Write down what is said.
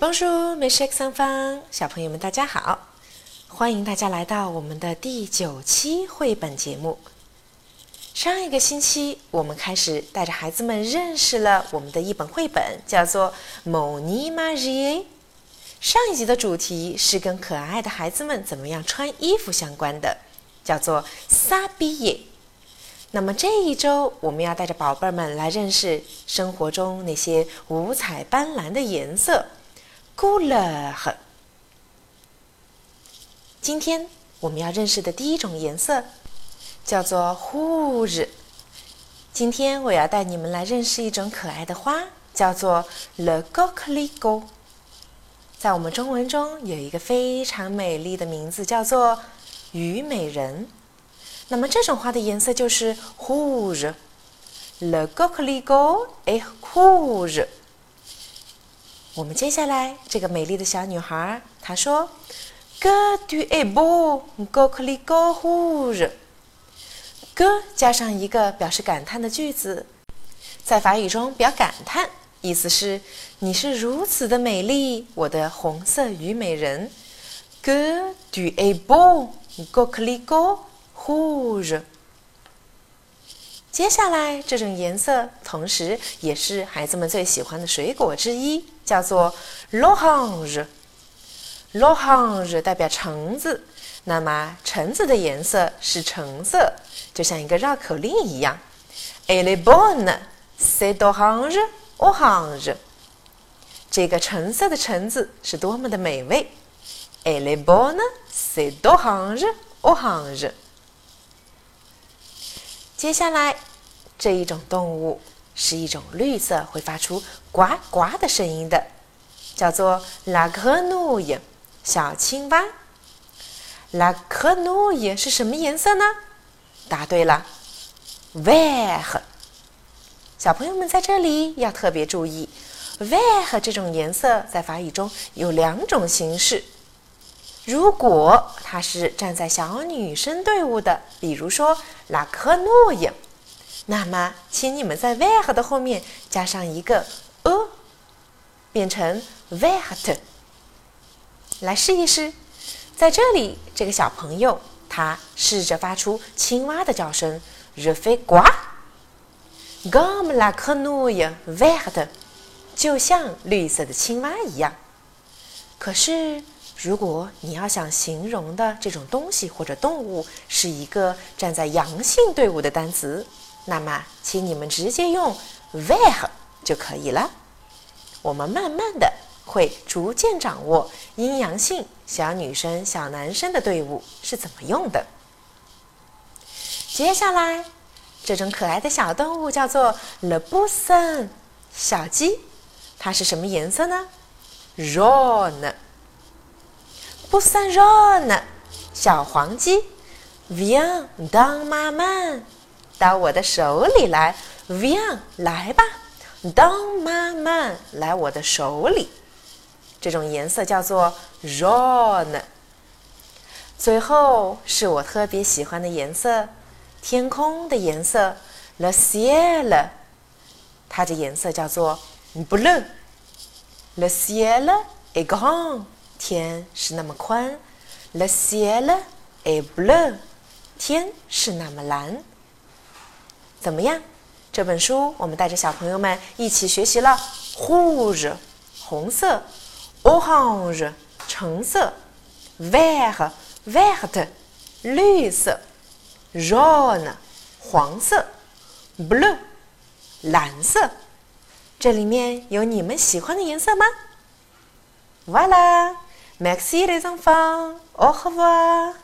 Bonjour, mes chers enfants，小朋友们，大家好！欢迎大家来到我们的第九期绘本节目。上一个星期，我们开始带着孩子们认识了我们的一本绘本，叫做《Moni Marie》。上一集的主题是跟可爱的孩子们怎么样穿衣服相关的，叫做《撒比耶》。那么这一周，我们要带着宝贝儿们来认识生活中那些五彩斑斓的颜色。Couleur。今天我们要认识的第一种颜色叫做 rouge。今天我要带你们来认识一种可爱的花，叫做 le coquelicot。在我们中文中有一个非常美丽的名字，叫做虞美人。那么这种花的颜色就是 rouge。le coquelicot est rouge。我们接下来这个美丽的小女孩，她说：“Que tu es beau, coquelicot rouge。”“que” 加上一个表示感叹的句子，在法语中表感叹，意思是你是如此的美丽，我的红色虞美人。“Que tu es beau, coquelicot rouge。”接下来，这种颜色同时也是孩子们最喜欢的水果之一，叫做洛汉日。洛汉日代表橙子，那么橙子的颜色是橙色，就像一个绕口令一样。Elle bonne c'est d o h a n g e orange。这个橙色的橙子是多么的美味。Elle bonne c'est d o h a n g e orange。接下来。这一种动物是一种绿色，会发出呱呱的声音的，叫做 la grenouille 小青蛙。la grenouille 是什么颜色呢？答对了，ver。小朋友们在这里要特别注意，ver 这种颜色在法语中有两种形式。如果它是站在小女生队伍的，比如说拉克诺耶，那么请你们在 vert 的后面加上一个 a，变成 vert。来试一试，在这里，这个小朋友他试着发出青蛙的叫声，je fais quoi？Comme la grenouille v e r t 就像绿色的青蛙一样。可是。如果你要想形容的这种东西或者动物是一个站在阳性队伍的单词，那么请你们直接用 vert 就可以了。我们慢慢的会逐渐掌握阴阳性小女生、小男生的队伍是怎么用的。接下来，这种可爱的小动物叫做 le poussin 小鸡，它是什么颜色呢？jaune。不算热呢，小黄鸡，viens dans ma main，到我的手里来，viens 来吧，dans ma main 来我的手里，这种颜色叫做 jaune。最后是我特别喜欢的颜色，天空的颜色，le ciel，它的颜色叫做 bleu，le ciel est grand。天是那么宽，le ciel est bleu，天是那么蓝。怎么样？这本书我们带着小朋友们一起学习了 rouge 红色，orange 橙色，vert vert 绿色，jaune 黄色，bleu 蓝色。这里面有你们喜欢的颜色吗？Voilà。Merci les enfants. Au revoir.